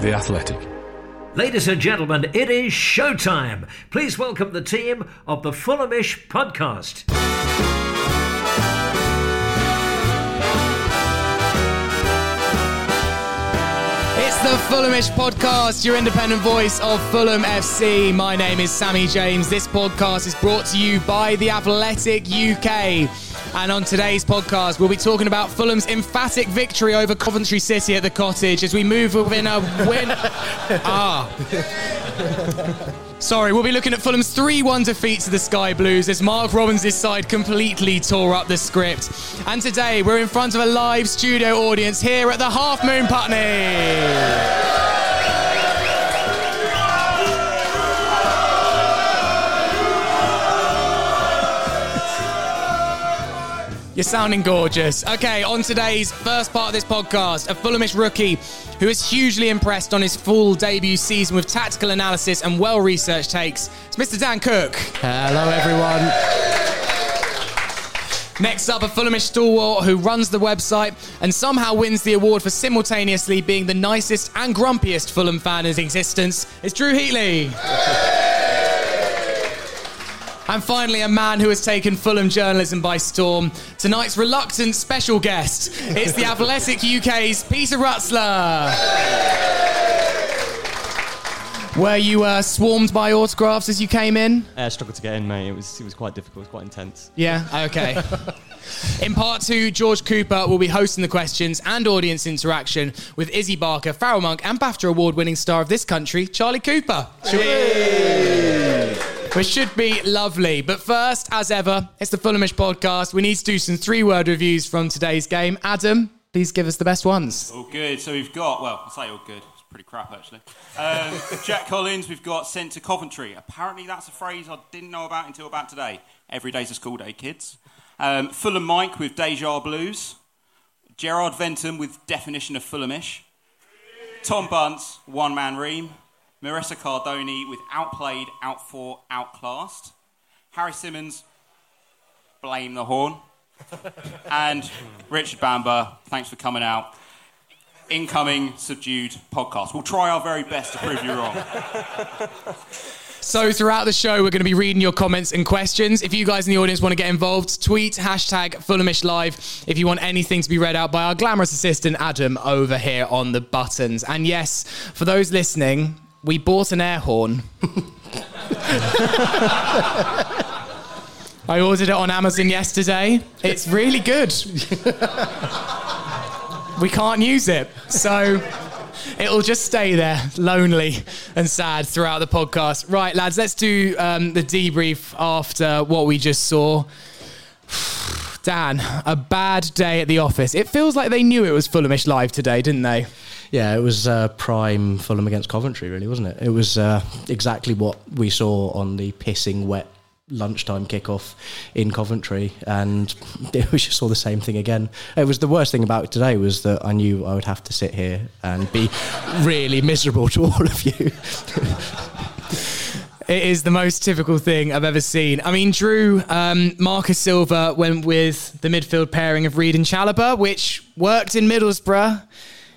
The Athletic. Ladies and gentlemen, it is showtime. Please welcome the team of the Fulhamish podcast. The Fulhamish podcast, your independent voice of Fulham FC. My name is Sammy James. This podcast is brought to you by The Athletic UK. And on today's podcast, we'll be talking about Fulham's emphatic victory over Coventry City at the Cottage as we move within a win. ah. Sorry, we'll be looking at Fulham's 3 1 defeat to the Sky Blues as Mark Robins' side completely tore up the script. And today, we're in front of a live studio audience here at the Half Moon Putney. You're sounding gorgeous. Okay, on today's first part of this podcast, a Fulhamish rookie who is hugely impressed on his full debut season with tactical analysis and well researched takes. It's Mr. Dan Cook. Hello, everyone. Next up, a Fulhamish stalwart who runs the website and somehow wins the award for simultaneously being the nicest and grumpiest Fulham fan in existence. It's Drew Heatley. And finally, a man who has taken Fulham journalism by storm. Tonight's reluctant special guest. It's the Athletic UK's Peter Rutzler. Were you uh, swarmed by autographs as you came in? I uh, struggled to get in, mate. It was it was quite difficult. It was quite intense. Yeah. Okay. In part two, George Cooper will be hosting the questions and audience interaction with Izzy Barker, Farrell Monk, and BAFTA award winning star of this country, Charlie Cooper. Which should be lovely. But first, as ever, it's the Fulhamish podcast. We need to do some three word reviews from today's game. Adam, please give us the best ones. All good. So we've got, well, I say all good. It's pretty crap, actually. Um, Jack Collins, we've got sent to Coventry. Apparently, that's a phrase I didn't know about until about today. Every day's a school day, kids. Um, Fulham Mike with Deja Blues. Gerard Venton with Definition of Fulhamish. Tom Bunce, One Man Ream. Marissa Cardoni with Outplayed, Outfought, Outclassed. Harry Simmons, Blame the Horn. and Richard Bamber, thanks for coming out. Incoming Subdued podcast. We'll try our very best to prove you wrong. So throughout the show, we're going to be reading your comments and questions. If you guys in the audience want to get involved, tweet hashtag Fulhamish Live if you want anything to be read out by our glamorous assistant Adam over here on the buttons. And yes, for those listening, we bought an air horn. I ordered it on Amazon yesterday. It's really good. we can't use it. So it'll just stay there, lonely and sad throughout the podcast. Right, lads, let's do um, the debrief after what we just saw. Dan, a bad day at the office. It feels like they knew it was Fulhamish live today, didn't they? Yeah, it was uh, prime Fulham against Coventry, really, wasn't it? It was uh, exactly what we saw on the pissing wet lunchtime kickoff in Coventry, and we just saw the same thing again. It was the worst thing about today was that I knew I would have to sit here and be really miserable to all of you. It is the most typical thing I've ever seen. I mean, Drew, um, Marcus Silva went with the midfield pairing of Reed and Chalobah, which worked in Middlesbrough.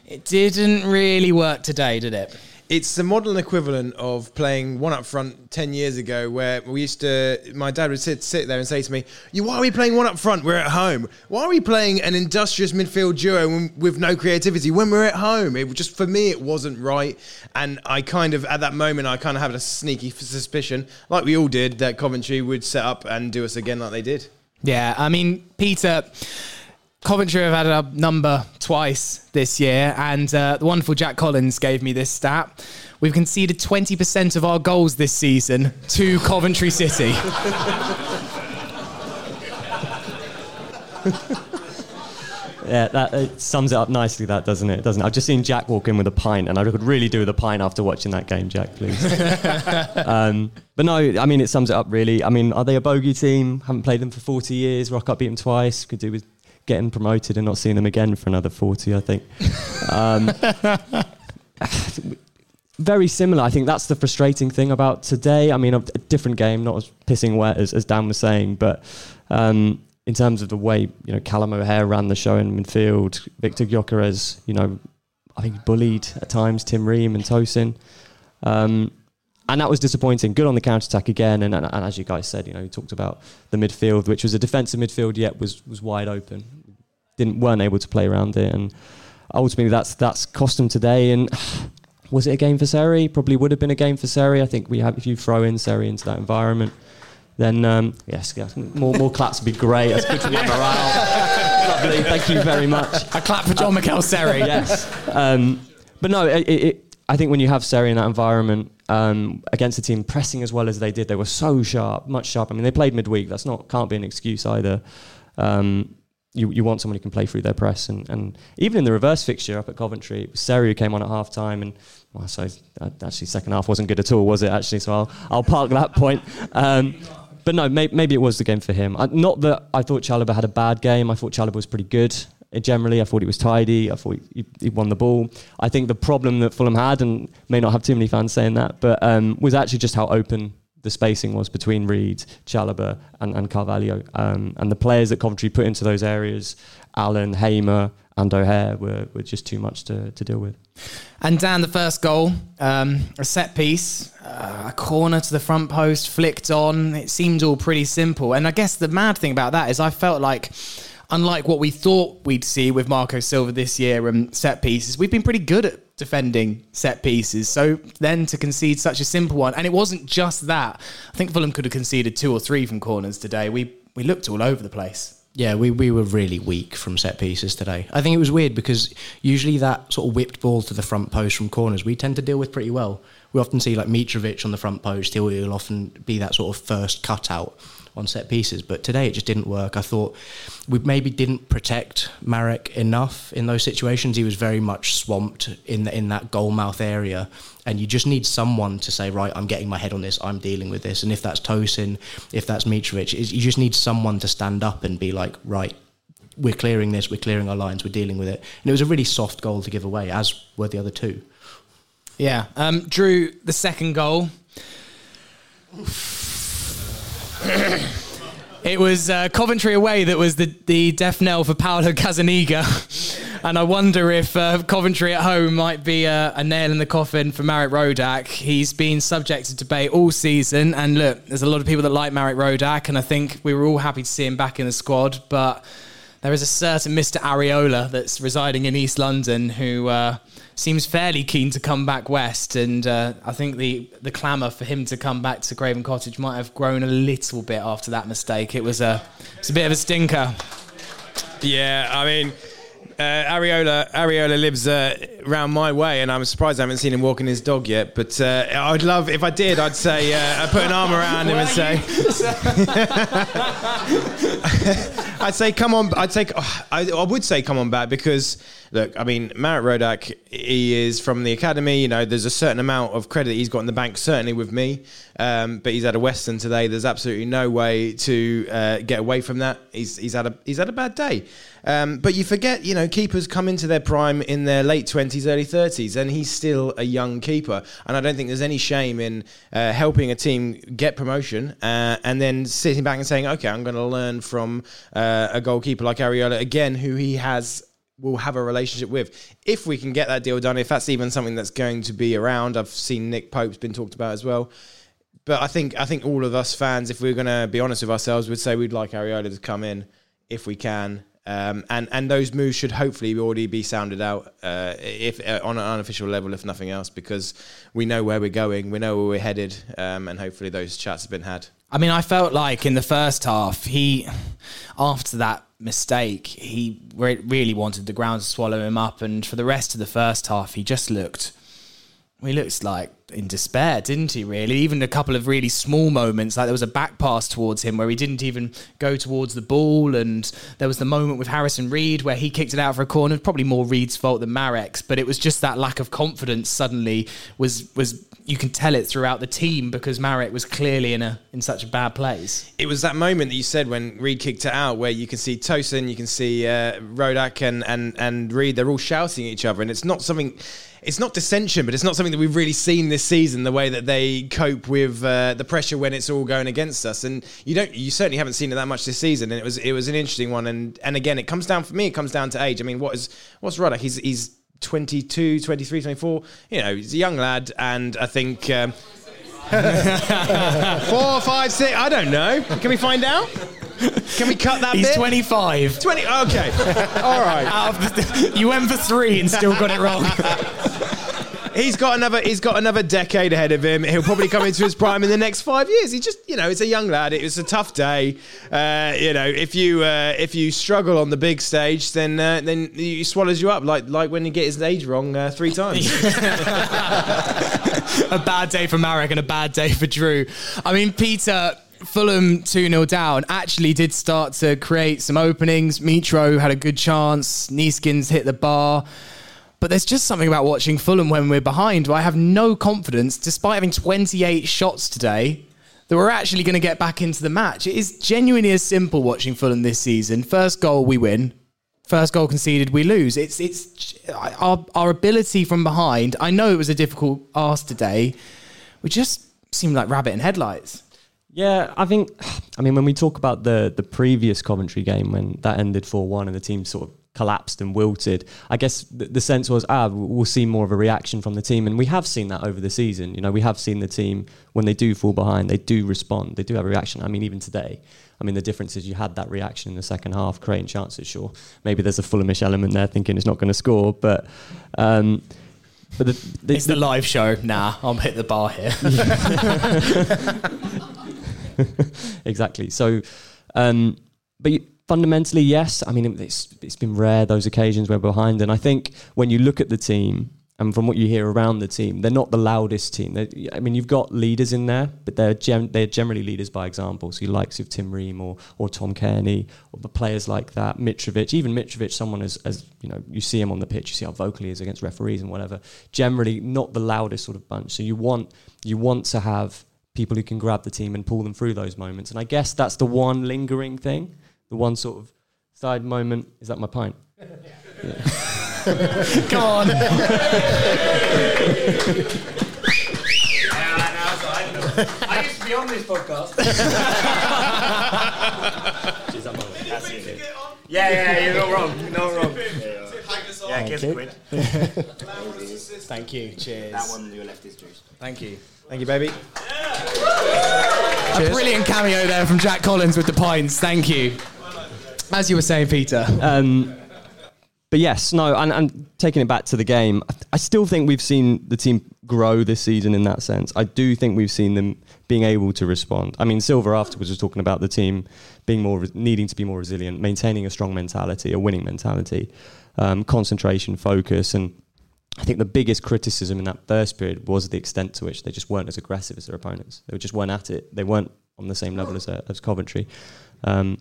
It didn't really work today, did it? It's the modern equivalent of playing one up front 10 years ago, where we used to, my dad would sit, sit there and say to me, Why are we playing one up front? We're at home. Why are we playing an industrious midfield duo when, with no creativity when we're at home? It just, for me, it wasn't right. And I kind of, at that moment, I kind of had a sneaky suspicion, like we all did, that Coventry would set up and do us again like they did. Yeah, I mean, Peter. Coventry have had a number twice this year, and uh, the wonderful Jack Collins gave me this stat. We've conceded 20% of our goals this season to Coventry City. Yeah, that it sums it up nicely. That doesn't it? Doesn't it? I've just seen Jack walk in with a pint, and I could really do with a pint after watching that game. Jack, please. um, but no, I mean it sums it up really. I mean, are they a bogey team? Haven't played them for 40 years. Rock up, beat them twice. Could do with getting promoted and not seeing them again for another 40. I think. Um, very similar. I think that's the frustrating thing about today. I mean, a, different game, not as pissing wet as, as Dan was saying, but um, in terms of the way you know Callum O'Hare ran the show in midfield, Viktor Gyökeres, you know, I think bullied at times Tim Ream and Tosin. Um, and that was disappointing. Good on the counter attack again, and, and, and, as you guys said, you know, you talked about the midfield, which was a defensive midfield, yet was was wide open. Didn't weren't able to play around it, and ultimately that's that's cost them today. And was it a game for Seri? Probably would have been a game for Seri. I think we have if you throw in Seri into that environment then um, yes, yeah, more more claps would be great. That's good for your morale. Lovely, thank you very much. A clap for Jean Michaël Seri. yes, um, but no, it, it, I think when you have Seri in that environment um, against a team pressing as well as they did, they were so sharp, much sharp. I mean, they played midweek. That's not can't be an excuse either. Um, you, you want someone who can play through their press. And, and even in the reverse fixture up at Coventry, it was Seri who came on at half time. And well, so actually, second half wasn't good at all, was it, actually? So I'll, I'll park that point. Um, but no, may, maybe it was the game for him. I, not that I thought Chalobah had a bad game. I thought Chalobah was pretty good generally. I thought he was tidy. I thought he, he, won the ball. I think the problem that Fulham had, and may not have too many fans saying that, but um, was actually just how open the spacing was between Reed, Chalobah, and, and Carvalho. Um, and the players that Coventry put into those areas, Allen, Hamer, and O'Hare, were, were just too much to, to deal with. And Dan, the first goal, um, a set piece, uh, a corner to the front post, flicked on. It seemed all pretty simple. And I guess the mad thing about that is I felt like, unlike what we thought we'd see with Marco Silva this year and set pieces, we've been pretty good at defending set pieces. So then to concede such a simple one, and it wasn't just that. I think Fulham could have conceded two or three from corners today. We we looked all over the place. Yeah, we, we were really weak from set pieces today. I think it was weird because usually that sort of whipped ball to the front post from corners we tend to deal with pretty well. We often see like Mitrovic on the front post, he'll, he'll often be that sort of first cutout on set pieces. But today it just didn't work. I thought we maybe didn't protect Marek enough in those situations. He was very much swamped in the, in that goal mouth area, and you just need someone to say, right, I'm getting my head on this. I'm dealing with this. And if that's Tosin, if that's Mitrovic, you just need someone to stand up and be like, right. We're clearing this, we're clearing our lines, we're dealing with it. And it was a really soft goal to give away, as were the other two. Yeah. Um, Drew, the second goal. It was uh, Coventry away that was the, the death knell for Paolo Gazzaniga. and I wonder if uh, Coventry at home might be a, a, nail in the coffin for Marek Rodak. He's been subject to debate all season. And look, there's a lot of people that like Marek Rodak, and I think we were all happy to see him back in the squad. But there is a certain Mr. Areola that's residing in East London who uh, seems fairly keen to come back west, and uh, I think the the clamour for him to come back to Craven Cottage might have grown a little bit after that mistake. It was a it's a bit of a stinker. Yeah, I mean. Uh, Areola Areola lives uh, around my way, and I'm surprised I haven't seen him walking his dog yet. But uh, I'd love if I did. I'd say uh, I'd put an arm around him and say, I'd say come on. I'd say oh, I, I, would say come on back because look, I mean, Marek Rodak, he is from the academy. You know, there's a certain amount of credit he's got in the bank, certainly with me. Um, but he's had a Western today. There's absolutely no way to uh, get away from that. He's he's had a he's had a bad day. Um, but you forget, you know, keepers come into their prime in their late 20s, early 30s, and he's still a young keeper. And I don't think there's any shame in uh, helping a team get promotion uh, and then sitting back and saying, okay, I'm going to learn from uh, a goalkeeper like Areola again, who he has will have a relationship with. If we can get that deal done, if that's even something that's going to be around, I've seen Nick Pope's been talked about as well. But I think I think all of us fans, if we're going to be honest with ourselves, would say we'd like Areola to come in if we can. Um, and and those moves should hopefully already be sounded out, uh, if uh, on an unofficial level, if nothing else, because we know where we're going, we know where we're headed, um, and hopefully those chats have been had. I mean, I felt like in the first half, he, after that mistake, he re- really wanted the ground to swallow him up. And for the rest of the first half, he just looked, he looks like in despair, didn't he? Really, even a couple of really small moments, like there was a back pass towards him where he didn't even go towards the ball, and there was the moment with Harrison Reed where he kicked it out for a corner. Probably more Reed's fault than Marek's, but it was just that lack of confidence. Suddenly, was was you can tell it throughout the team because Marek was clearly in a in such a bad place. It was that moment that you said when Reed kicked it out, where you can see Tosin, you can see uh, Rodak and and and Reed. They're all shouting at each other, and it's not something it's not dissension, but it's not something that we've really seen this season. The way that they cope with uh, the pressure when it's all going against us, and you don't, you certainly haven't seen it that much this season. And it was, it was an interesting one. And and again, it comes down for me. It comes down to age. I mean, what is what's Rodak? He's he's 22, 23, 24. You know, he's a young lad, and I think. Um, four, five, six. I don't know. Can we find out? Can we cut that He's bit? 25. 20. Okay. All right. The- you went for three and still got it wrong. He's got another. He's got another decade ahead of him. He'll probably come into his prime in the next five years. He just, you know, it's a young lad. It was a tough day. Uh, you know, if you uh, if you struggle on the big stage, then uh, then he swallows you up like like when you get his age wrong uh, three times. a bad day for Marek and a bad day for Drew. I mean, Peter. Fulham 2 0 down actually did start to create some openings. Mitro had a good chance. Neeskens hit the bar. But there's just something about watching Fulham when we're behind where I have no confidence, despite having 28 shots today, that we're actually going to get back into the match. It is genuinely as simple watching Fulham this season. First goal, we win. First goal conceded, we lose. It's it's our our ability from behind. I know it was a difficult ask today. We just seemed like rabbit in headlights. Yeah, I think. I mean, when we talk about the the previous Coventry game when that ended four one and the team sort of collapsed and wilted, I guess the, the sense was ah we'll see more of a reaction from the team, and we have seen that over the season. You know, we have seen the team when they do fall behind, they do respond, they do have a reaction. I mean, even today. I mean, the difference is you had that reaction in the second half, creating chances. Sure, maybe there's a Fulhamish element there, thinking it's not going to score, but. Um, but the, the, It's the live show. Nah, I'm hit the bar here. exactly. So, um, but you, fundamentally, yes. I mean, it's it's been rare those occasions where we're behind, and I think when you look at the team and from what you hear around the team, they're not the loudest team. They're, I mean, you've got leaders in there, but they're they're generally leaders by example. So you likes of Tim Ream or or Tom Cairney or the players like that, Mitrovic, even Mitrovic, someone as as you know, you see him on the pitch, you see how vocal he is against referees and whatever. Generally, not the loudest sort of bunch. So you want you want to have people who can grab the team and pull them through those moments. And I guess that's the one lingering thing, the one sort of side moment. Is that my pint? Come on. I know. I used to be on this podcast. yeah, yeah, you're not wrong. You're not wrong. Yeah, kiss a quid. Thank you. Cheers. That one your left is juice. Thank you. Thank you, baby. A brilliant cameo there from Jack Collins with the pints. Thank you. As you were saying, Peter. Um, but yes, no, and, and taking it back to the game, I, still think we've seen the team grow this season in that sense. I do think we've seen them being able to respond. I mean, Silva afterwards was talking about the team being more needing to be more resilient, maintaining a strong mentality, a winning mentality, um, concentration, focus, and I think the biggest criticism in that first period was the extent to which they just weren't as aggressive as their opponents. They just weren't at it. They weren't on the same level as, uh, as Coventry. Um,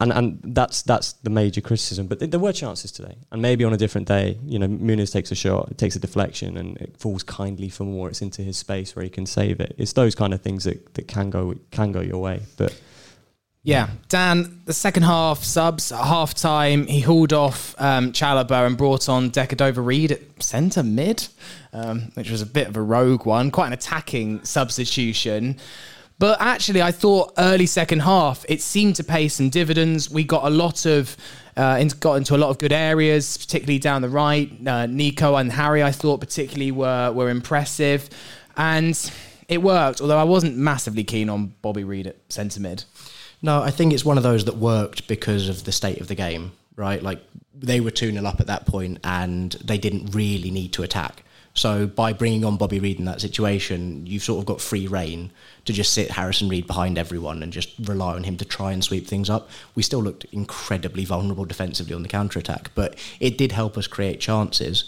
and and that's that's the major criticism. But th- there were chances today, and maybe on a different day, you know, Muniz takes a shot, it takes a deflection, and it falls kindly for more. It's into his space where he can save it. It's those kind of things that, that can go can go your way. But Yeah, Dan, the second half subs at half time, he hauled off um, Chalobah and brought on Decordova-Reid at centre mid, um, which was a bit of a rogue one, quite an attacking substitution. But actually, I thought early second half, it seemed to pay some dividends. We got a lot of, uh, got into a lot of good areas, particularly down the right. Uh, Neco and Harry, I thought particularly were were impressive, and it worked. Although I wasn't massively keen on Bobby Reid at centre mid. No, I think it's one of those that worked because of the state of the game, right? Like they were 2 0 up at that point and they didn't really need to attack. So by bringing on Bobby Reid in that situation, you've sort of got free reign to just sit Harrison Reed behind everyone and just rely on him to try and sweep things up. We still looked incredibly vulnerable defensively on the counter attack, but it did help us create chances.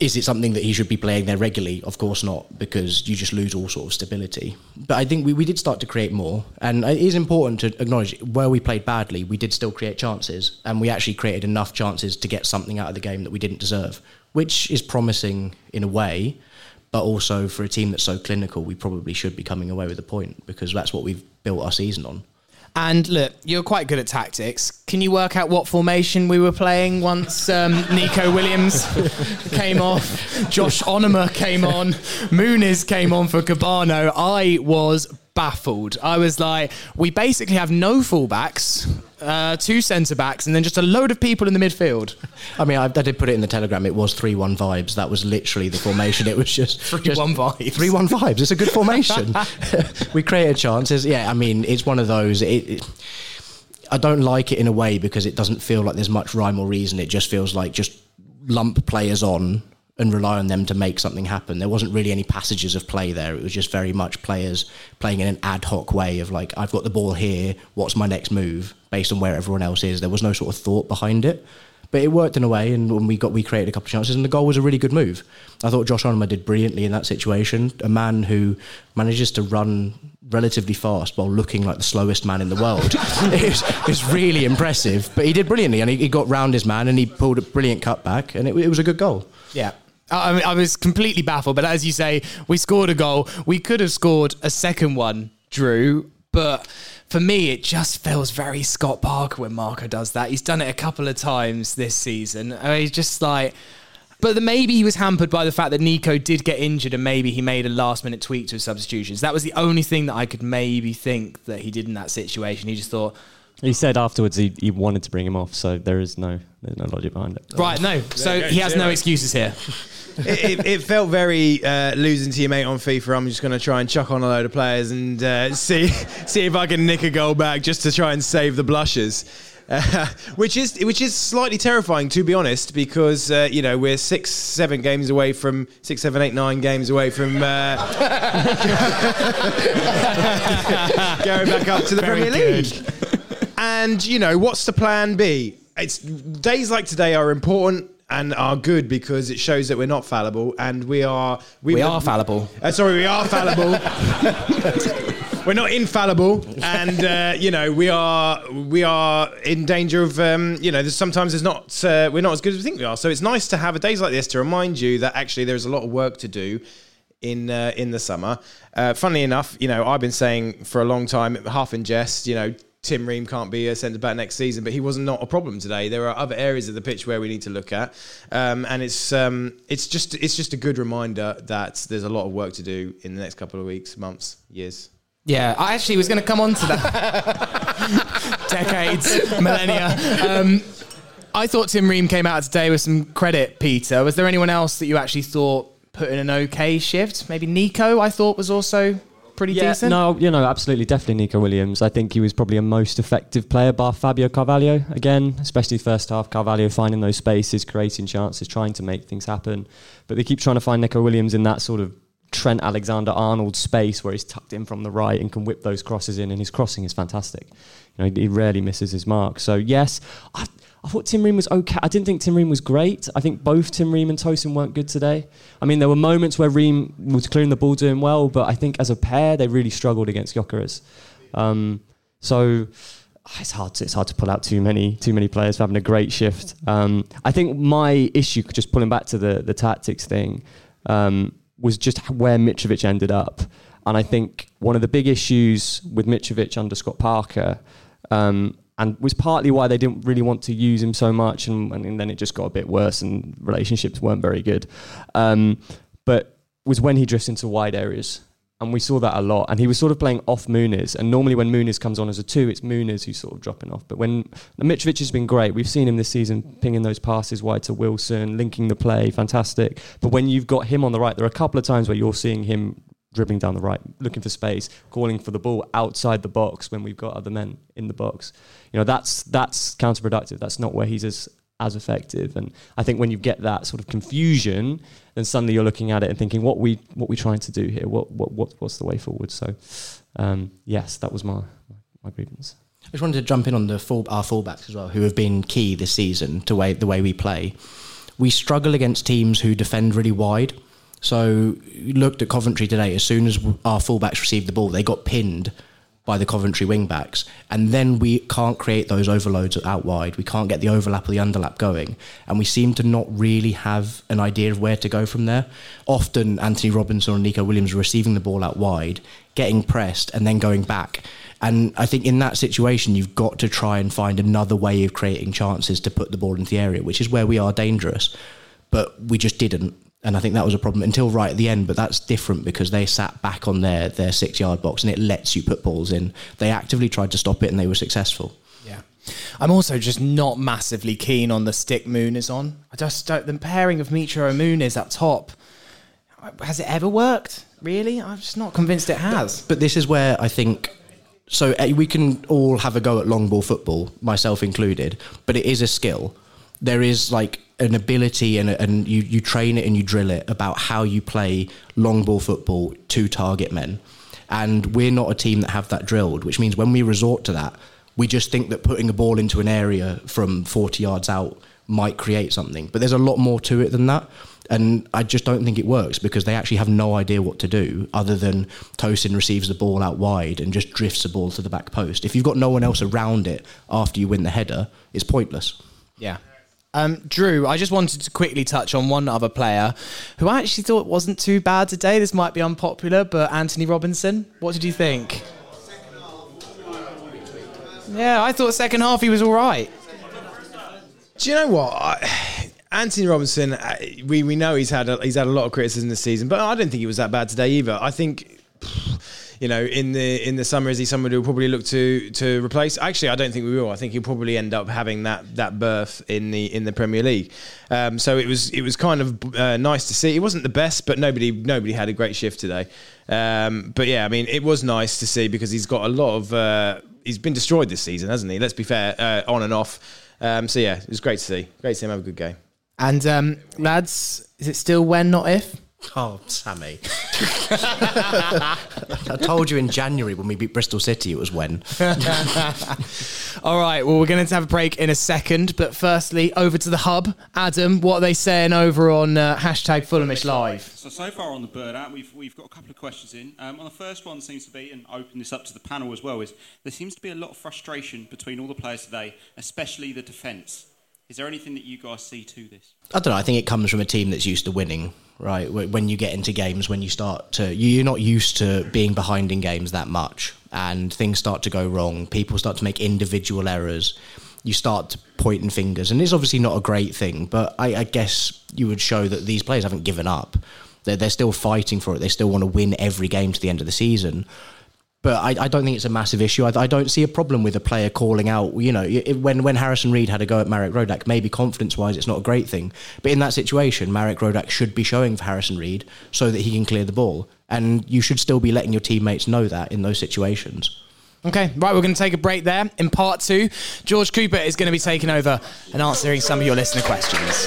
is it something that he should be playing there regularly? Of course not, because you just lose all sort of stability. But I think we, we did start to create more. And it is important to acknowledge where we played badly, we did still create chances. And we actually created enough chances to get something out of the game that we didn't deserve, which is promising in a way. But also for a team that's so clinical, we probably should be coming away with a point because that's what we've built our season on. And look, you're quite good at tactics. Can you work out what formation we were playing once um, Neco Williams came off, Josh Onomah came on, Muniz came on for Kebano? I was baffled. I was like, we basically have no fullbacks, uh, two centre backs, and then just a load of people in the midfield. I mean, I, I did put it in the telegram. It was three one vibes. That was literally the formation. It was just three one vibes. Three one vibes. It's a good formation. we created chances. Yeah, I mean, it's one of those. It, it, I don't like it in a way because it doesn't feel like there's much rhyme or reason. It just feels like just lump players on and rely on them to make something happen. There wasn't really any passages of play there. It was just very much players playing in an ad hoc way of like, I've got the ball here. What's my next move based on where everyone else is? There was no sort of thought behind it. But it worked in a way, and when we got, we created a couple of chances, and the goal was a really good move. I thought Josh Onomah did brilliantly in that situation. A man who manages to run relatively fast while looking like the slowest man in the world. it, was, really impressive. But he did brilliantly, and he, he, got round his man, and he pulled a brilliant cutback, and it, it was a good goal. Yeah. I, mean, I was completely baffled, but as you say, we scored a goal. We could have scored a second one, Drew, but for me, it just feels very Scott Parker when Marco does that. He's done it a couple of times this season. I mean, he's just like. But the, maybe he was hampered by the fact that Neco did get injured and maybe he made a last minute tweak to his substitutions. That was the only thing that I could maybe think that he did in that situation. He just thought, he said afterwards he, he wanted to bring him off, so there is no there's no logic behind it. Right, no. So he has no excuses here. it, it, it, felt very uh, losing to your mate on FIFA. I'm just going to try and chuck on a load of players and uh, see see if I can nick a goal back just to try and save the blushes. Uh, which is which is slightly terrifying to be honest, because uh, you know we're six, seven games away from six, seven, eight, nine games away from uh, going back up to the Very Premier good. And you know what's the plan B? It's days like today are important and are good because it shows that we're not fallible and we are we, we are fallible. Uh, sorry, we are fallible. we're not infallible, and uh, you know we are we are in danger of um, you know. There's, sometimes there's not uh, we're not as good as we think we are. So it's nice to have a days like this to remind you that actually there's a lot of work to do in uh, in the summer. Uh, funnily enough, you know I've been saying for a long time, half in jest, you know Tim Ream can't be a centre back next season, but he was not a problem today. There are other areas of the pitch where we need to look at, um, and it's um, it's just it's just a good reminder that there's a lot of work to do in the next couple of weeks, months, years. Yeah, I actually was going to come on to that. Decades, millennia. Um, I thought Tim Ream came out today with some credit, Peter. Was there anyone else that you actually thought put in an okay shift? Maybe Neco, I thought, was also pretty yeah, decent? No, you know, absolutely, definitely Neco Williams. I think he was probably a most effective player bar Fabio Carvalho again, especially first half. Carvalho finding those spaces, creating chances, trying to make things happen. But they keep trying to find Neco Williams in that sort of Trent Alexander Arnold space where he's tucked in from the right and can whip those crosses in, and his crossing is fantastic. You know, he rarely misses his mark. So yes, I, I thought Tim Ream was okay. I didn't think Tim Ream was great. I think both Tim Ream and Tosin weren't good today. I mean, there were moments where Ream was clearing the ball doing well, but I think as a pair, they really struggled against Gyökeres. Um, so it's hard to it's hard to pull out too many too many players for having a great shift. Um, I think my issue, just pulling back to the the tactics thing, um, was just where Mitrovic ended up. And I think one of the big issues with Mitrovic under Scott Parker um, and was partly why they didn't really want to use him so much, and, and then it just got a bit worse, and relationships weren't very good. Um, but was when he drifts into wide areas, and we saw that a lot. And he was sort of playing off Muniz, and normally when Muniz comes on as a two, it's Muniz who's sort of dropping off. But when Mitrovic has been great, we've seen him this season pinging those passes wide to Wilson, linking the play, fantastic. But when you've got him on the right, there are a couple of times where you're seeing him dribbling down the right, looking for space, calling for the ball outside the box when we've got other men in the box. You know, that's that's counterproductive. That's not where he's as as effective. And I think when you get that sort of confusion, then suddenly you're looking at it and thinking, what we what we trying to do here? What what, what what's the way forward? So, um, yes, that was my my grievance. I just wanted to jump in on the full, our fullbacks as well, who have been key this season to way, the way we play we struggle against teams who defend really wide. So looked at Coventry today. As soon as our fullbacks received the ball, they got pinned by the Coventry wingbacks, and then we can't create those overloads out wide. We can't get the overlap or the underlap going, and we seem to not really have an idea of where to go from there. Often, Antonee Robinson or Neco Williams are receiving the ball out wide, getting pressed, and then going back. And I think in that situation, you've got to try and find another way of creating chances to put the ball into the area, which is where we are dangerous. But we just didn't and I think that was a problem until right at the end. But that's different because they sat back on their their six yard box and it lets you put balls in. They actively tried to stop it and they were successful. Yeah. I'm also just not massively keen on the stick Muniz on. I just don't, the pairing of Mitro and Muniz up top. Has it ever worked? Really? I'm just not convinced it has. But this is where I think so uh, we can all have a go at long ball football, myself included, but it is a skill. There is like an ability and, and you, you train it and you drill it about how you play long ball football to target men. And we're not a team that have that drilled, which means when we resort to that, we just think that putting a ball into an area from 40 yards out might create something. But there's a lot more to it than that. And I just don't think it works because they actually have no idea what to do other than Tosin receives the ball out wide and just drifts the ball to the back post. If you've got no one else around it after you win the header, it's pointless. Yeah. Um, Drew, I just wanted to quickly touch on one other player who I actually thought wasn't too bad today. This might be unpopular, but Antonee Robinson. What did you think? Yeah, I thought second half he was all right. Do you know what? I, Antonee Robinson, uh, we, we know he's had a, he's had a lot of criticism this season, but I don't think he was that bad today either. I think you know, in the in the summer, is he someone who will probably look to to replace? Actually, I don't think we will. I think he'll probably end up having that that berth in the in the Premier League. Um, so it was it was kind of uh, nice to see. It wasn't the best, but nobody nobody had a great shift today. Um, but yeah, I mean, it was nice to see because he's got a lot of. Uh, he's been destroyed this season, hasn't he? Let's be fair, uh, on and off. Um, so yeah, it was great to see. Great to see him have a good game. And um, lads, is it still when, not if? Oh, Sammy. I told you in January when we beat Bristol City it was when. All right, well, we're going to have a break in a second, but firstly, over to the hub. Adam, what are they saying over on uh, hashtag Fulhamish Live? So, so far on the Bird app, we've, we've got a couple of questions in. Um, on the first one seems to be, and open this up to the panel as well, is there seems to be a lot of frustration between all the players today, especially the defence. Is there anything that you guys see to this? I don't know. I think it comes from a team that's used to winning, right? When you get into games, when you start to, you're not used to being behind in games that much, and things start to go wrong. People start to make individual errors. You start to pointing fingers, and it's obviously not a great thing. But I, I guess you would show that these players haven't given up. They're, they're still fighting for it. They still want to win every game to the end of the season but I, I, don't think it's a massive issue. I, I, don't see a problem with a player calling out. You know, it, when when Harrison Reed had a go at Marek Rodak, maybe confidence wise, it's not a great thing. But in that situation, Marek Rodak should be showing for Harrison Reed so that he can clear the ball, and you should still be letting your teammates know that in those situations. Okay, right, we're going to take a break there. In part two, George Cooper is going to be taking over and answering some of your listener questions.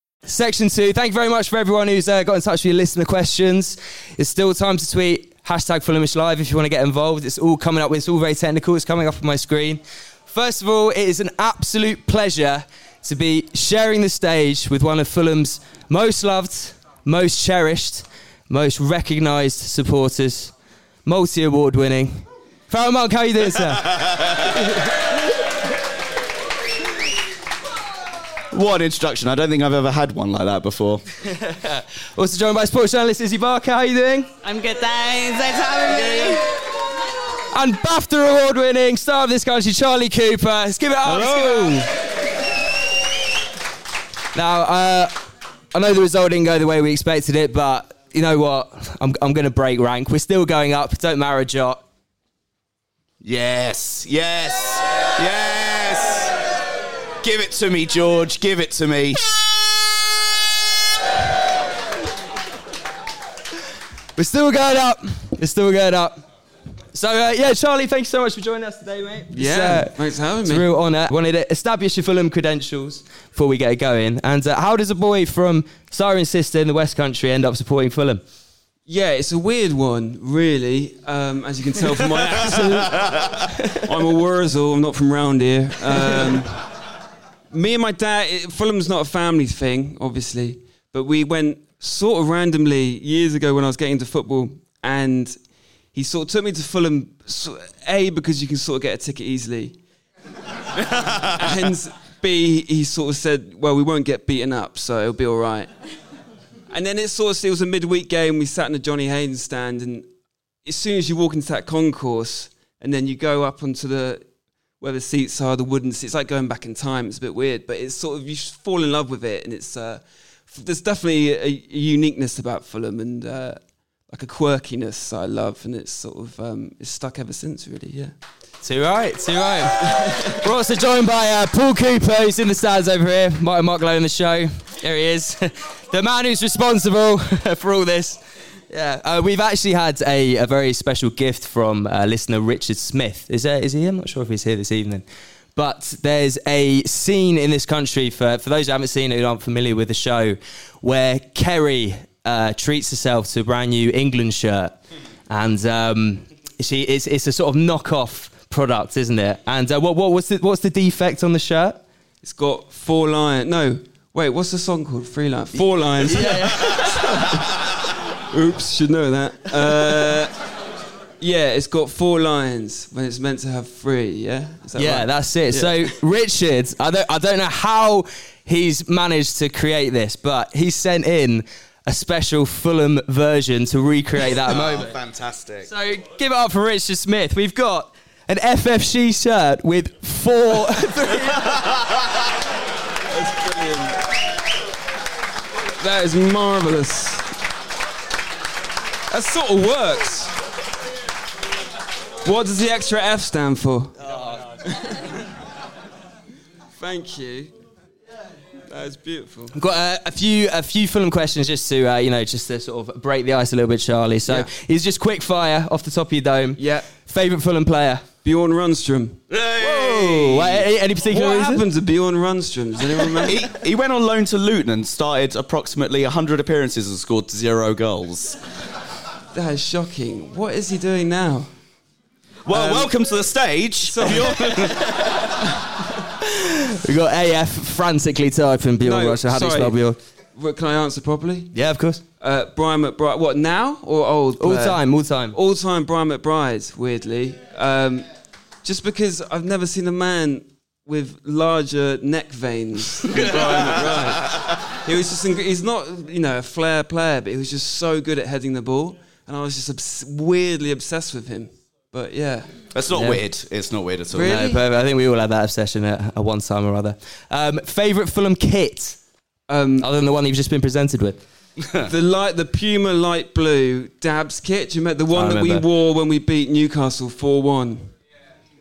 Section two. Thank you very much for everyone who's uh, got in touch with your listener questions. It's still time to tweet hashtag Fulhamish Live if you want to get involved. It's all coming up. It's all very technical. It's coming up on my screen. First of all, it is an absolute pleasure to be sharing the stage with one of Fulham's most loved, most cherished, most recognised supporters, multi-award winning. Farrell Monk, how are you doing, sir? What an introduction. I don't think I've ever had one like that before. Also joined by sports journalist Izzy Barker. How are you doing? I'm good, thanks. Thanks for having me. And BAFTA award winning star of this country, Charlie Cooper. Let's give it up. give it up. Now, uh, I know the result didn't go the way we expected it, but you know what? I'm, I'm going to break rank. We're still going up. Don't matter a jot. Yes, yes, yes. Give it to me, George. Give it to me. We're still going up. We're still going up. So, uh, yeah, Charlie, thanks so much for joining us today, mate. It's, Yeah, uh, thanks for having It's me. a real honour. Wanted to establish your Fulham credentials before we get going. And uh, how does a boy from Cirencester in the West Country end up supporting Fulham? Yeah, it's a weird one, really. Um, as you can tell from my accent, I'm a Wurzel. I'm not from round here. Um, me and my dad, it, Fulham's not a family thing, obviously, but we went sort of randomly years ago when I was getting into football, and he sort of took me to Fulham. so- A because you can sort of get a ticket easily, and B he sort of said, "Well, we won't get beaten up, so it'll be all right." And then it sort of it was a midweek game. We sat in the Johnny Haynes stand, and as soon as you walk into that concourse, and then you go up onto the where the seats are, the wooden seats, it's like going back in time. It's a bit weird, but it's sort of you fall in love with it, and it's uh, there's definitely a, a uniqueness about Fulham and uh, like a quirkiness I love, and it's sort of um, it's stuck ever since, really. Yeah. Too right, too right. We're also joined by uh, Paul Cooper, who's in the stands over here. Martin Mucklowe in the show. There he is. the man who's responsible for all this. Yeah, uh, we've actually had a, a very special gift from uh, listener Richard Smith. Is there? Is he? I'm not sure if he's here this evening. But there's a scene in this country for for those who haven't seen it, who aren't familiar with the show, where Kerry uh, treats herself to a brand new England shirt, and um, she it's, it's a sort of knockoff product, isn't it? And uh, what what was the what's the defect on the shirt? It's got four lines. No, wait, what's the song called? Three lions. Four lions. Oops, should know that. Uh, yeah, it's got four lines when it's meant to have three. Yeah. Is that yeah, right? that's it. Yeah. So Richard, I don't I don't know how he's managed to create this, but he sent in a special Fulham version to recreate that moment. fantastic. So give it up for Richard Smith. We've got an FFC shirt with four. That is marvelous. That sort of works. What does the extra F stand for? Thank you. That is beautiful. I've got uh, a few a few Fulham questions just to uh, you know just to sort of break the ice a little bit, Charlie. So Yeah. it's just quick fire off the top of your dome. Yeah. Favorite Fulham player? Bjorn Runstrom. Whoa! Any, any particular What reason? happened to Bjorn Runstrom? Does anyone remember? he, he went on loan to Luton and started approximately 100 appearances and scored zero goals. That is shocking. What is he doing now? Well, Um, welcome to the stage. We got AF frantically typing Bjorn No, Rush. How do you sorry. spell Bjorn? What, can I answer properly? Yeah, of course. Uh, Brian McBride. What now or old? All player? time, all time. All time Brian McBride. Weirdly, um, just because I've never seen a man with larger neck veins than Brian McBride. He was just. ing- He's not, you know, a flair player, but he was just so good at heading the ball, and I was just obs- weirdly obsessed with him. But yeah, That's not Yeah. weird. It's not weird at all. Really? No, but I think we all had that obsession at, at one time or other. Um, favorite Fulham kit, um, other than the one you've just been presented with. the light, the Puma light blue Dabs kit. Do you remember the one I that we wore when we beat Newcastle four one?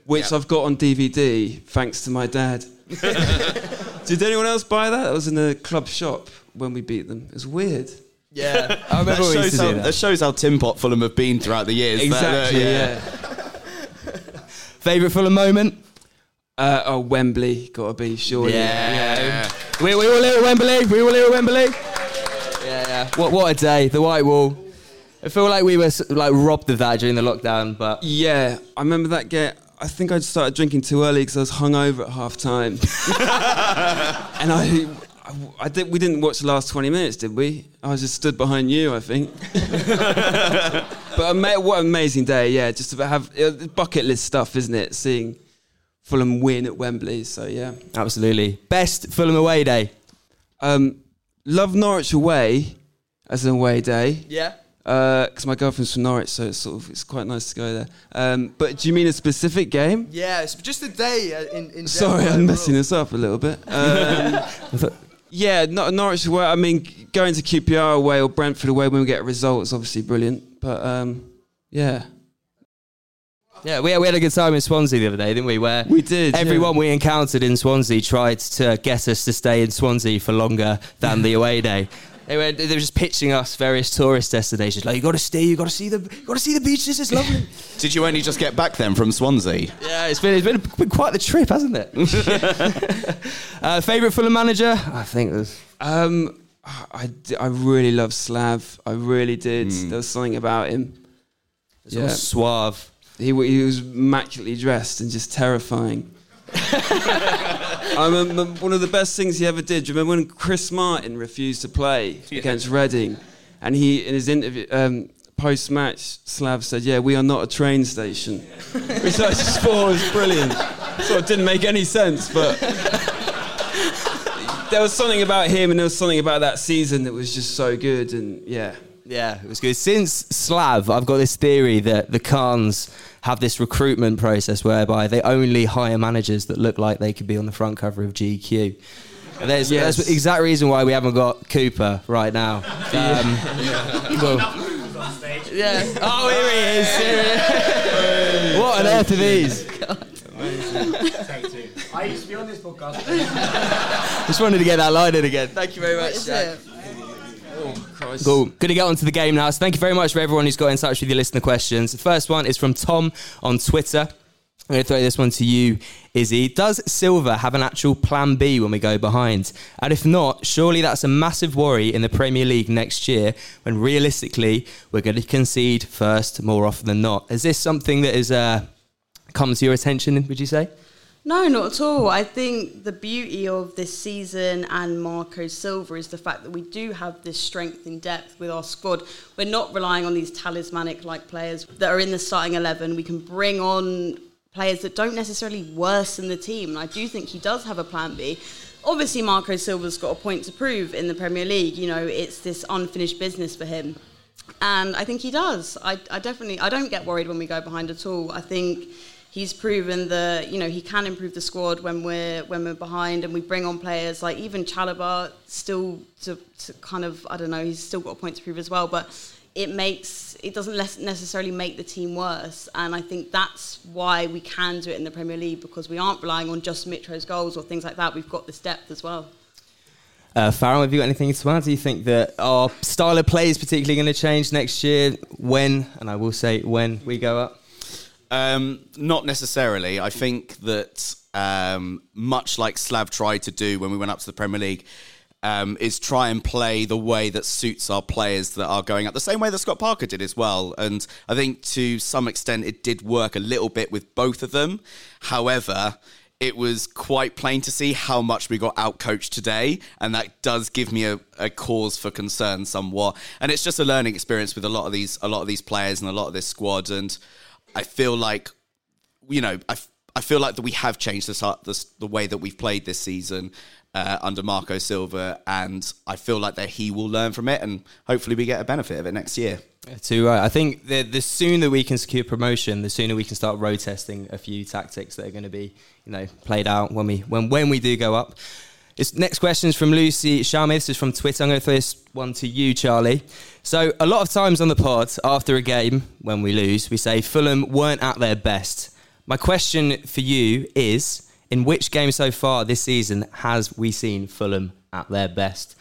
Which I've got on DVD thanks to my dad. Did anyone else buy that? That was in a club shop when we beat them. It was weird. Yeah, I That remember we used shows, to how, that. that shows how Tim Pot Fulham have been throughout the years. That, uh, Exactly. yeah. Favorite Fulham moment? Uh, oh, Wembley, gotta be surely. Yeah. yeah. We, we all here at Wembley. We all here at Wembley. Yeah, yeah. What what a day. The white wall. I feel like we were like robbed of that during the lockdown, but Yeah, I remember that get. I think I started drinking too early because I was hungover at half time, and I, I, did, we didn't watch the last twenty minutes, did we? I just stood behind you, I think. but ama- what an amazing day! Yeah, just to have uh, bucket list stuff, isn't it? Seeing Fulham win at Wembley. So yeah, Absolutely. Best Fulham away day. um, love Norwich away as an away day. Yeah. Because my girlfriend's from Norwich, so it's sort of it's quite nice to go there. Um, but do you mean a specific game? Yeah, it's just a day uh, in, in Sorry, I'm messing this up a little bit. Um, yeah, not Norwich away. I mean, going to QPR away or Brentford away when we get a result is obviously brilliant. But um, yeah, Yeah, we, we had a good time in Swansea the other day, didn't we? Where we did. everyone we encountered in Swansea tried to get us to stay in Swansea for longer than the away day. They were, they were just pitching us various tourist destinations. Like, you got to stay, you got to see the, you got to see the beach. This is lovely. Did you only just get back then from Swansea? yeah, it's been, it's been, been quite the trip, hasn't it? uh, Favorite Fulham manager? I think there's. Um, I, d- I really love Slav. I really did. There was something about him. sort of suave. He, he was immaculately dressed and just terrifying. I remember one of the best things he ever did. Do you remember when Chris Martin refused to play against Reading? And he, in his interview, um, post match, Slav said, Yeah, we are not a train station. Which I just thought was brilliant. So it didn't make any sense, but there was something about him and there was something about that season that was just so good. And yeah. Yeah, it was good. Since Slav, I've got this theory that the Khans have this recruitment process whereby they only hire managers that look like they could be on the front cover of GQ. There's, Yes. That's the exact reason why we haven't got Cooper right now. Um, well- yeah. Oh, here he is. Here he is. what on earth are these? I used to be on this podcast. Just wanted to get that line in again. Thank you very much, Jack. Cool. Going to get on to the game now. So thank you very much for everyone who's got in touch with your listener questions. The first one is from Tom on Twitter. I'm going to throw this one to you, Izzy. Does Silva have an actual plan B when we go behind? And if not, surely that's a massive worry in the Premier League next year when realistically we're going to concede first more often than not. Is this something that has uh, come to your attention, would you say? No, not at all. I think the beauty of this season and Marco Silva is the fact that we do have this strength in depth with our squad. We're not relying on these talismanic like players that are in the starting 11. We can bring on players that don't necessarily worsen the team. And I do think he does have a plan B. Obviously, Marco Silva's got a point to prove in the Premier League. You know, it's this unfinished business for him. And I think he does. I, I definitely, I don't get worried when we go behind at all. I think he's proven that you know he can improve the squad when we're when we're behind, and we bring on players like even Chalobah still to, to kind of I don't know he's still got a point to prove as well, but it makes it doesn't necessarily make the team worse, and I think that's why we can do it in the Premier League because we aren't relying on just Mitro's goals or things like that. We've got this depth as well. Uh, Farrell, have you got anything to add? Do you think that our style of play is particularly going to change next year when, and I will say when we go up? Um, not necessarily. I think that um, much like Slav tried to do when we went up to the Premier League, um, is try and play the way that suits our players that are going up, the same way that Scott Parker did as well. And I think to some extent it did work a little bit with both of them. However, it was quite plain to see how much we got outcoached today, and that does give me a, a cause for concern somewhat. And it's just a learning experience with a lot of these a lot of these players and a lot of this squad. And I feel like, you know, I, I feel like that we have changed this the way that we've played this season uh, under Marco Silva, and I feel like that he will learn from it, and hopefully we get a benefit of it next year. Too right. I think the the sooner we can secure promotion, the sooner we can start road testing a few tactics that are going to be, you know, played out when we when when we do go up. This next question is from Lucy Sharma. This is from Twitter. I'm going to throw this one to you, Charlie. So, a lot of times on the pod, after a game, when we lose, we say Fulham weren't at their best. My question for you is in which game so far this season has we seen Fulham at their best?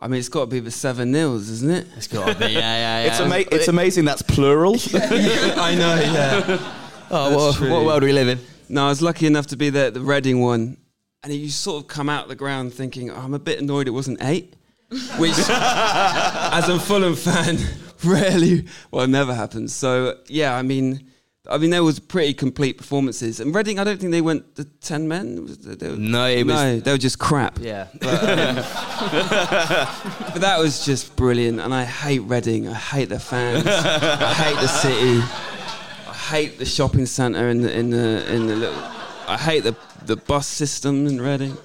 I mean, it's got to be the seven nils, isn't it? It's got to be, yeah, yeah, yeah. It's, ama- it's amazing that's plural. I know, yeah. Oh, what, what world do we live in? No, I was lucky enough to be there at the Reading one, and you sort of come out of the ground thinking, oh, I'm a bit annoyed it wasn't eight, which, as a Fulham fan, rarely, well, never happens. So yeah, I mean. I mean, there was pretty complete performances, and Reading. I don't think they went the ten men. They, were, No, it was- no, they were just crap. Yeah. Um, but that was just brilliant, and I hate Reading. I hate the fans. I hate the city. I hate the shopping centre in the in the in the little. I hate the the bus system in Reading.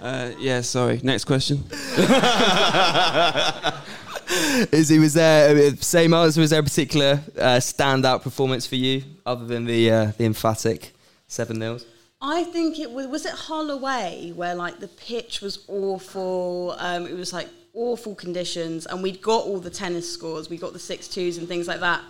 Uh, yeah, sorry. Next question. Izzy, was there uh, same answer? Was there a particular uh, standout performance for you, other than the uh, the emphatic seven nils? I think it was was it Hull away where like the pitch was awful. Um, it was like awful conditions, and we'd got all the tennis scores. We got the six twos and things like that.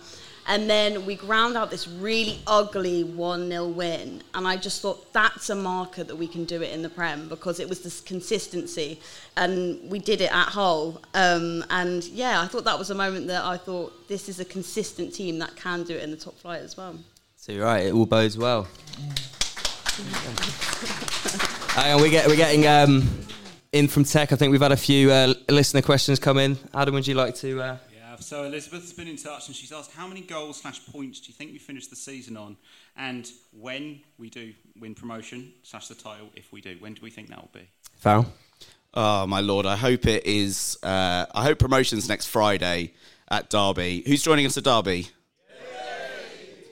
And then we ground out this really ugly 1 0 win. And I just thought that's a marker that we can do it in the Prem because it was this consistency. And we did it at Hull. Um, and yeah, I thought that was a moment that I thought this is a consistent team that can do it in the top flight as well. So you're right, it all bodes well. Hang on, we get, we're getting um, in from tech. I think we've had a few uh, listener questions come in. Adam, would you like to? Uh, Yeah, so Elizabeth's been in touch and she's asked how many goals slash points do you think we finish the season on, and when we do win promotion slash the title, if we do, when do we think that will be? Farrell? Oh my lord! I hope it is. Uh, I hope promotions next Friday at Derby. Who's joining us at Derby?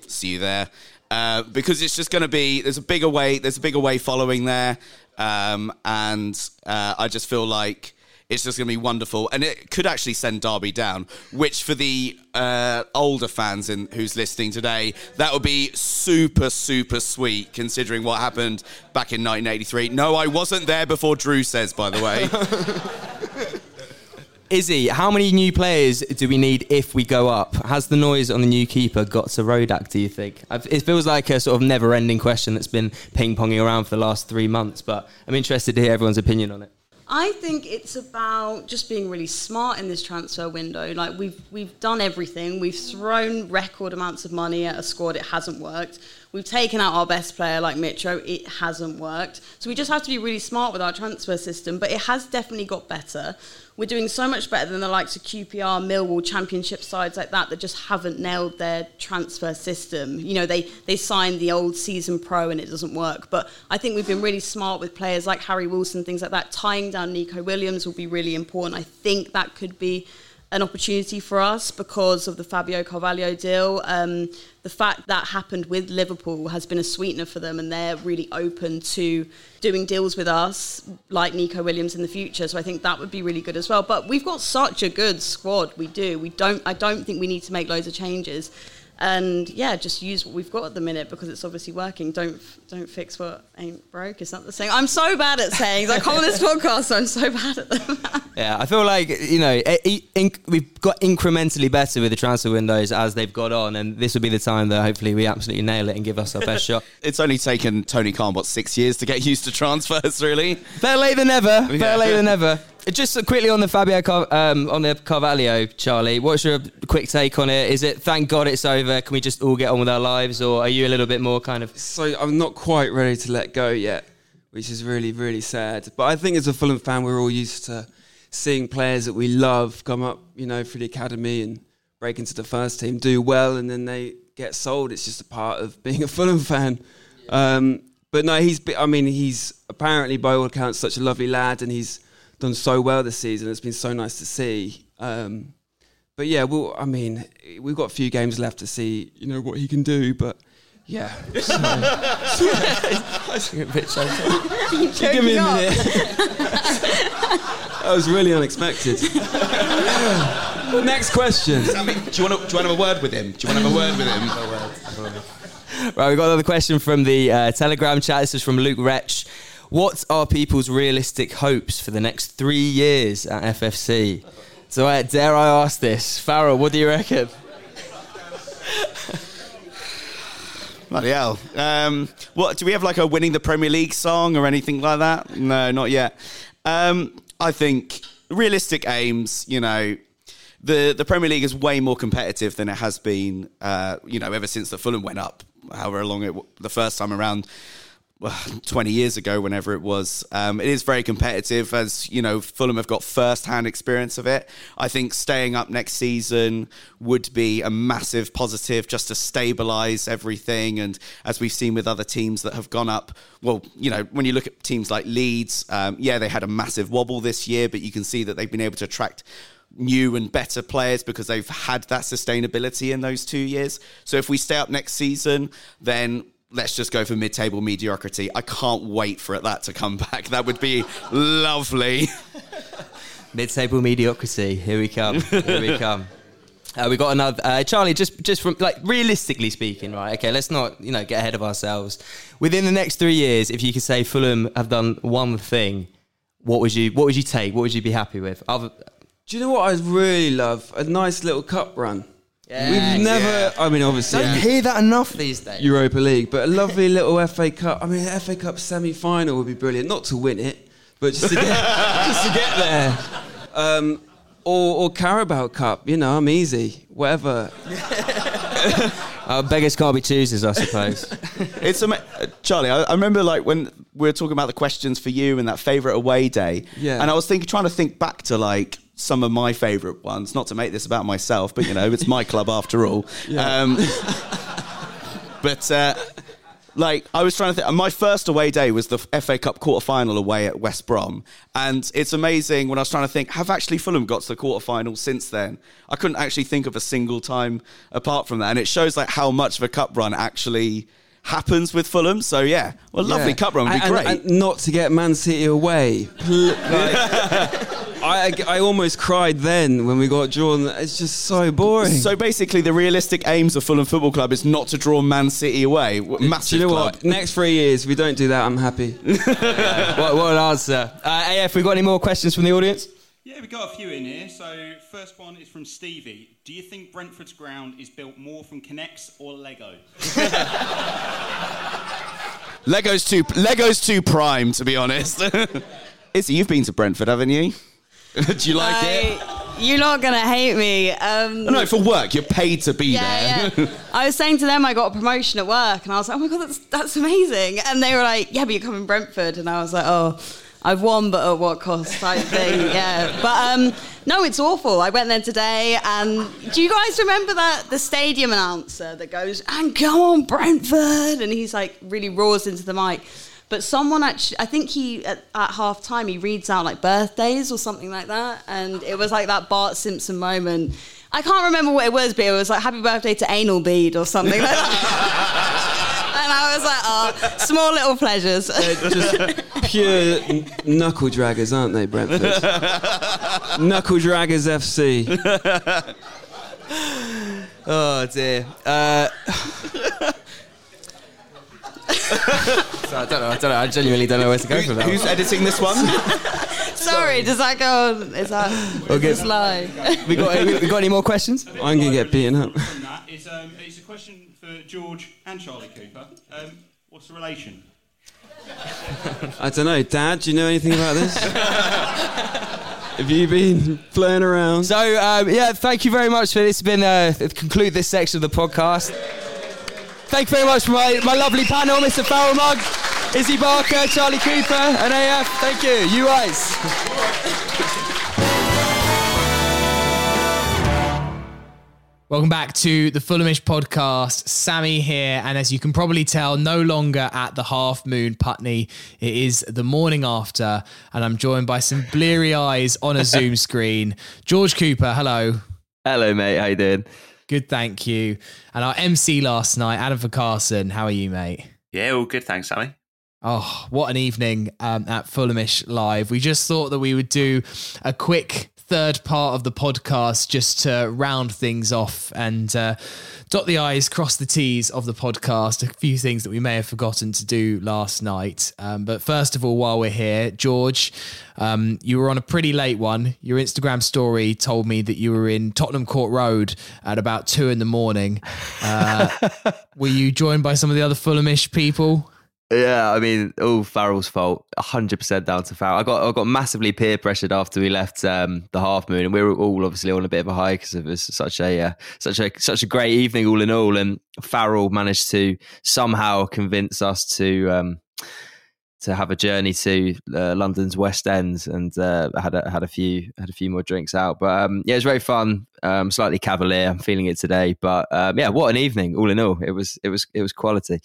See you there. Uh, because it's just going to be there's a bigger way there's a bigger way following there, um, and uh, I just feel like it's just going to be wonderful, and it could actually send Derby down. Which for the uh, older fans in, who's listening today, that would be super super sweet considering what happened back in 1983. No, I wasn't there before Drew says, by the way. Izzy, how many new players do we need if we go up? Has the noise on the new keeper got to Rodak, do you think? It feels like a sort of never ending question that's been ping ponging around for the last three months, but I'm interested to hear everyone's opinion on it. I think it's about just being really smart in this transfer window. Like we've we've done everything. We've thrown record amounts of money at a squad. It hasn't worked. We've taken out our best player like Mitro. It hasn't worked. So we just have to be really smart with our transfer system. But it has definitely got better. We're doing so much better than the likes of QPR, Millwall, Championship sides like that that just haven't nailed their transfer system. You know, they they signed the old season pro and it doesn't work. But I think we've been really smart with players like Harry Wilson, things like that. Tying down Neco Williams will be really important. I think that could be an opportunity for us because of the Fabio Carvalho deal. Um, the fact that happened with Liverpool has been a sweetener for them, and they're really open to doing deals with us, like Neco Williams, in the future. So I think that would be really good as well. But we've got such a good squad. We do. We don't. I don't think we need to make loads of changes. And yeah, just use what we've got at the minute because it's obviously working. Don't don't fix what ain't broke. Is not the same. I'm so bad at sayings. I come on this podcast, so I'm so bad at them. Yeah, I feel like you know e- e- inc- we've got incrementally better with the transfer windows as they've got on, and this will be the time that hopefully we absolutely nail it and give us our best shot. It's only taken Tony Khan what six years to get used to transfers, really. Better late than never. Better late than never. Just quickly on the Fabio Car- um, on the Carvalho, Charlie. What's your quick take on it? Is it thank God it's over? Can we just all get on with our lives, or are you a little bit more kind of? So I'm not quite ready to let go yet, which is really, really sad. But I think as a Fulham fan, we're all used to seeing players that we love come up, you know, through the academy and break into the first team, do well, and then they get sold. It's just a part of being a Fulham fan. Um, but no, he's. I mean, he's apparently by all accounts such a lovely lad, and he's done so well this season. It's been so nice to see. Um, but yeah, well, I mean, we've got a few games left to see, you know, what he can do. But yeah, so- Give me a minute. that was really unexpected. Next question. do you want to do you want to have a word with him? Do you want to have a word with him? Right, we've got another question from the uh, Telegram chat. This is from Luke Wretch. What are people's realistic hopes for the next three years at FFC? So, uh, dare I ask this? Farrell, what do you reckon? Bloody hell. Um, what do we have like a winning the Premier League song or anything like that? No, not yet. Um, I think realistic aims. You know, the the Premier League is way more competitive than it has been. Uh, you know, ever since the Fulham went up, however long it the first time around. Well, 20 years ago, whenever it was. Um, it is very competitive, as you know, Fulham have got first hand experience of it. I think staying up next season would be a massive positive just to stabilise everything. And as we've seen with other teams that have gone up, well, you know, when you look at teams like Leeds, um, yeah, they had a massive wobble this year, but you can see that they've been able to attract new and better players because they've had that sustainability in those two years. So if we stay up next season, then let's just go for mid-table mediocrity. I can't wait for it, that to come back. That would be lovely. Mid-table mediocrity. Here we come. Here we come. Uh, we got another uh, Charlie. Just, just from like realistically speaking, right? Okay, let's not you know get ahead of ourselves. Within the next three years, if you could say Fulham have done one thing, what would you what would you take? What would you be happy with? Other, Do you know what I'd really love? A nice little cup run. Yes, We've never. yeah. I mean, obviously. Don't hear that enough these days. Europa League, but a lovely little FA Cup. I mean, FA Cup semi-final would be brilliant. Not to win it, but just to get, just to get there. Um, or, or Carabao Cup. You know, I'm easy. Whatever. Uh, beggars can't be choosers, I suppose. it's ama- uh, Charlie. I, I remember like when we were talking about the questions for you and that favorite away day. Yeah. And I was thinking, trying to think back to like some of my favorite ones. Not to make this about myself, but you know, it's my club after all. Yeah. Um, but uh, like I was trying to think, my first away day was the FA Cup quarter final away at West Brom, and it's amazing when I was trying to think, have actually Fulham got to the quarter final since then? I couldn't actually think of a single time apart from that, and it shows like how much of a cup run actually happens with Fulham. So yeah, well, lovely Yeah. cup run would be And- great. and- and not to get Man City away. Like, I, I almost cried then when we got drawn. It's just so boring. So basically, the realistic aims of Fulham Football Club is not to draw Man City away. Massive Do you know club. what? Next three years, if we don't do that, I'm happy. what, what an answer. Uh, AF, we got any more questions from the audience? Yeah, we got a few in here. So, first one is from Stevie. Do you think Brentford's ground is built more from K'Nex or Lego? Lego's too Lego's too prime, to be honest. Izzy, you've been to Brentford, haven't you? Do you like it? You're not gonna hate me. Um, No, for work. You're paid to be Yeah, there. I was saying to them I got a promotion at work, and I was like, "Oh my god, that's that's amazing!" And they were like, "Yeah, but you're coming Brentford," and I was like, "Oh, I've won, but at what cost?" Type thing. Yeah, but um, no, it's awful. I went there today, and do you guys remember that the stadium announcer that goes, "And go on, Brentford," and he's like really roars into the mic. But someone actually, I think he at, at half time he reads out like birthdays or something like that, and it was like that Bart Simpson moment. I can't remember what it was, but it was like "Happy Birthday to Anal Bead" or something like that. and I was like, "Oh, small little pleasures." just pure n- knuckle draggers, aren't they, Brentford? knuckle draggers FC. Oh dear. Uh, so I don't know. I don't know. I genuinely don't know where to go from that. Who's editing this one? Sorry, does that go? on? Is that Okay. is this live? we got we got any more questions? I'm gonna get beaten up. From that is um, it's a question for George and Charlie Cooper. Um, what's the relation? I don't know, Dad. Do you know anything about this? Have you been playing around? So um, yeah, thank you very much for this. It's been uh, conclude this section of the podcast. Thank you very much for my, my lovely panel, Mr. Farrell Mugg, Izzy Barker, Charlie Cooper, and AF. Thank you. You guys. Welcome back to the Fulhamish podcast. Sammy here, and as you can probably tell, no longer at the Half Moon Putney. It is the morning after, and I'm joined by some bleary eyes on a Zoom screen. George Cooper, hello. Hello, mate. How you doing? Good, thank you. And our MC last night, Adam for Carson. How are you, mate? Yeah, all good. Thanks, Sammy. Oh, what an evening um, at Fulhamish Live. We just thought that we would do a quick third part of the podcast just to round things off and uh, dot the I's, cross the T's of the podcast. A few things that we may have forgotten to do last night. Um, but first of all, while we're here, George, um, you were on a pretty late one. Your Instagram story told me that you were in Tottenham Court Road at about two in the morning. Uh, were you joined by some of the other Fulhamish people? Yeah, I mean, all Farrell's fault. hundred percent down to Farrell. I got I got massively peer pressured after we left um, the half moon, and we were all obviously on a bit of a high because it was such a uh, such a such a great evening all in all. And Farrell managed to somehow convince us to. Um, to have a journey to uh, London's West End and uh, had a, had a few had a few more drinks out, but um, yeah, it was very fun. Um, slightly cavalier, I'm feeling it today, but um, yeah, what an evening! All in all, it was it was it was quality.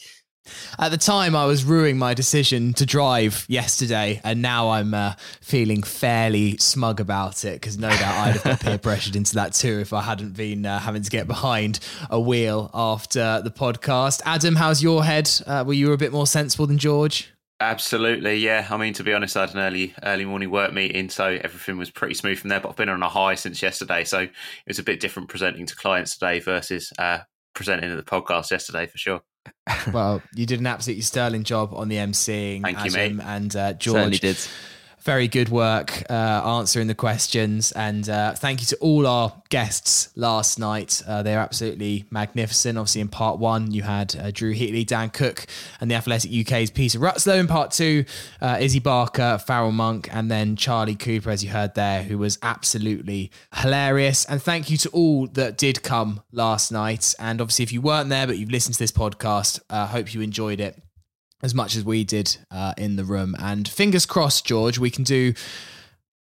At the time, I was ruining my decision to drive yesterday, and now I'm uh, feeling fairly smug about it because no doubt I'd have got peer pressured into that too if I hadn't been uh, having to get behind a wheel after the podcast. Adam, how's your head? Uh, were you a bit more sensible than George? Absolutely, yeah. I mean, to be honest, I had an early early morning work meeting, so everything was pretty smooth from there. But I've been on a high since yesterday, so it was a bit different presenting to clients today versus uh, presenting at the podcast yesterday for sure. Well, you did an absolutely sterling job on the emceeing, Thank you, Adam mate. and uh, George. Certainly did. Very good work uh, answering the questions, and uh, thank you to all our guests last night. Uh, they're absolutely magnificent. Obviously, in part one, you had uh, Drew Heatley, Dan Cook, and the Athletic UK's Peter Rutzler. In part two, uh, Izzy Barker, Farrell Monk, and then Charlie Cooper, as you heard there, who was absolutely hilarious. And thank you to all that did come last night. And obviously, if you weren't there but you've listened to this podcast, I uh, hope you enjoyed it as much as we did uh, in the room. And fingers crossed, George, we can do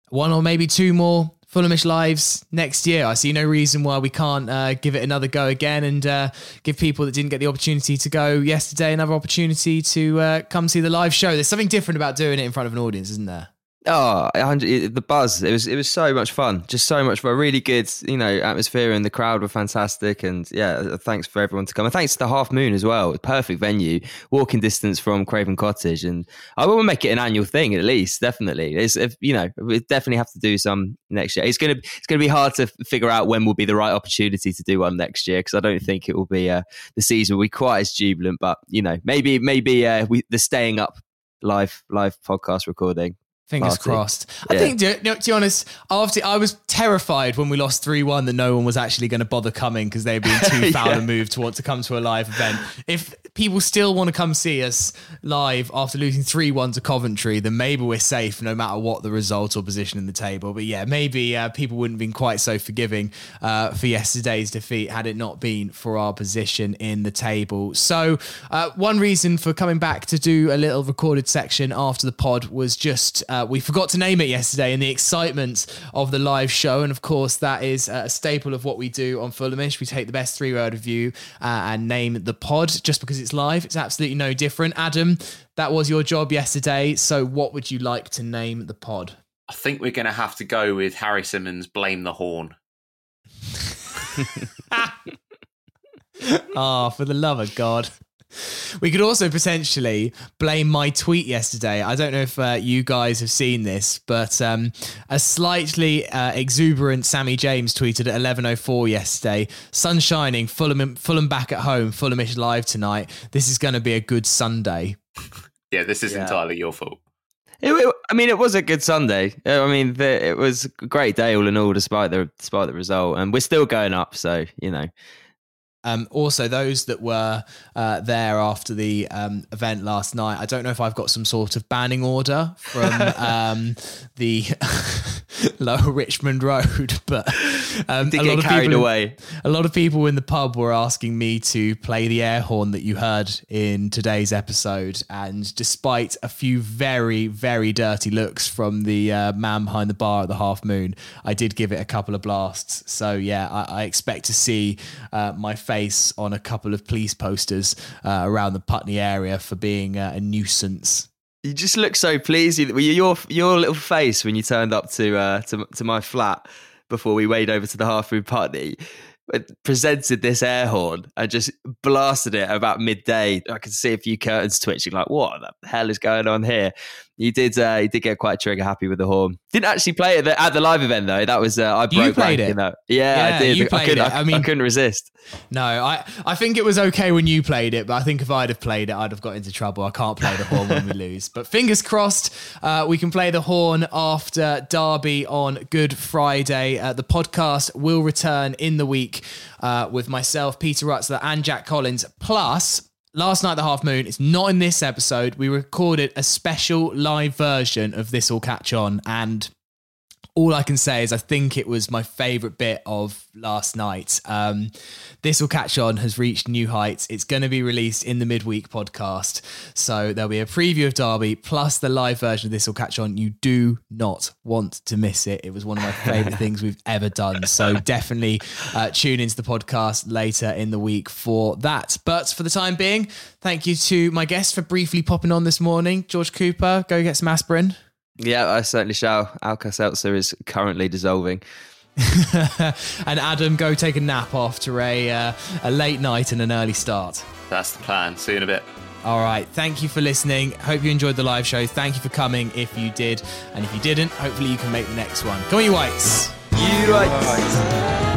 one or maybe two more Fulhamish lives next year. I see no reason why we can't uh, give it another go again and uh, give people that didn't get the opportunity to go yesterday another opportunity to uh, come see the live show. There's something different about doing it in front of an audience, isn't there? Oh, the buzz! It was it was so much fun, just so much fun. Really good, you know, atmosphere, and the crowd were fantastic. And yeah, thanks for everyone to come, and thanks to the Half Moon as well. Perfect venue, walking distance from Craven Cottage, and I will make it an annual thing at least. Definitely, it's if, you know, we definitely have to do some next year. It's gonna it's gonna be hard to figure out when will be the right opportunity to do one next year because I don't think it will be uh, the season will be quite as jubilant. But you know, maybe maybe uh, we the staying up live live podcast recording Fingers Party. crossed. Yeah. I think, to, to be honest, after I was terrified when we lost three one that no one was actually going to bother coming because they were being too foul Yeah. and moved to want to come to a live event. If people still want to come see us live after losing three one to Coventry, then maybe we're safe no matter what the result or position in the table. But yeah, maybe uh, people wouldn't have been quite so forgiving uh, for yesterday's defeat had it not been for our position in the table. So uh, one reason for coming back to do a little recorded section after the pod was just uh, we forgot to name it yesterday in the excitement of the live show. And of course, that is uh, a staple of what we do on Fulhamish. We take the best three word review uh, and name the pod just because it's live. It's absolutely no different. Adam, that was your job yesterday. So what would you like to name the pod? I think we're going to have to go with Harry Simmons' "Blame the Horn." Ah, for the love of God. We could also potentially blame my tweet yesterday. I don't know if uh, you guys have seen this, but um, a slightly uh, exuberant Sammy James tweeted at 11:04 yesterday. Sun shining, Fulham, Fulham back at home, Fulhamish live tonight. This is going to be a good Sunday. Yeah, this is Yeah. entirely your fault. It, it- I mean, it was a good Sunday. Uh, I mean, the, it was a great day all in all, despite the despite the result, and we're still going up. So you know, Um, also, those that were uh, there after the um, event last night, I don't know if I've got some sort of banning order from um, the Lower Richmond Road, but um, Did get carried people away. a lot of people in the pub were asking me to play the air horn that you heard in today's episode, and despite a few very, very dirty looks from the uh, man behind the bar at the Half Moon, I did give it a couple of blasts. So yeah, I, I expect to see uh, my face on a couple of police posters uh, around the Putney area for being uh, a nuisance. you just look so pleased. You- Your your little face when you turned up to uh, to to my flat before we wade over to the half moon Putney Presented this air horn and just blasted it about midday. I could see a few curtains twitching. Like, what the hell is going on here? You did. Uh, you did get quite trigger happy with the horn. Didn't actually play it at the, at the live event though. That was uh, I You broke played rank, it? You know? Yeah, Yeah, I did. you I played couldn't, it. I, I mean- I couldn't resist. No, I, I think it was okay when you played it, but I think if I'd have played it, I'd have got into trouble. I can't play the horn when we lose. But fingers crossed, uh, we can play the horn after Derby on Good Friday. Uh, the podcast will return in the week uh, with myself, Peter Rutzler, and Jack Collins. Plus, last night, the half moon, it's not in this episode. We recorded a special live version of This Will Catch On, and all I can say is I think it was my favourite bit of last night. Um, this will catch on has reached new heights. It's going to be released in the midweek podcast, so there'll be a preview of Derby plus the live version of this will catch on. You do not want to miss it. It was one of my favourite things we've ever done. So definitely uh, tune into the podcast later in the week for that. But for the time being, thank you to my guests for briefly popping on this morning. George Cooper, go get some aspirin. Yeah, I certainly shall. Alka Seltzer is currently dissolving. and Adam, go take a nap after a uh, a late night and an early start. That's the plan. See you in a bit. All right. Thank you for listening. Hope you enjoyed the live show. Thank you for coming if you did. And if you didn't, hopefully you can make the next one. Come on, you whites. You whites.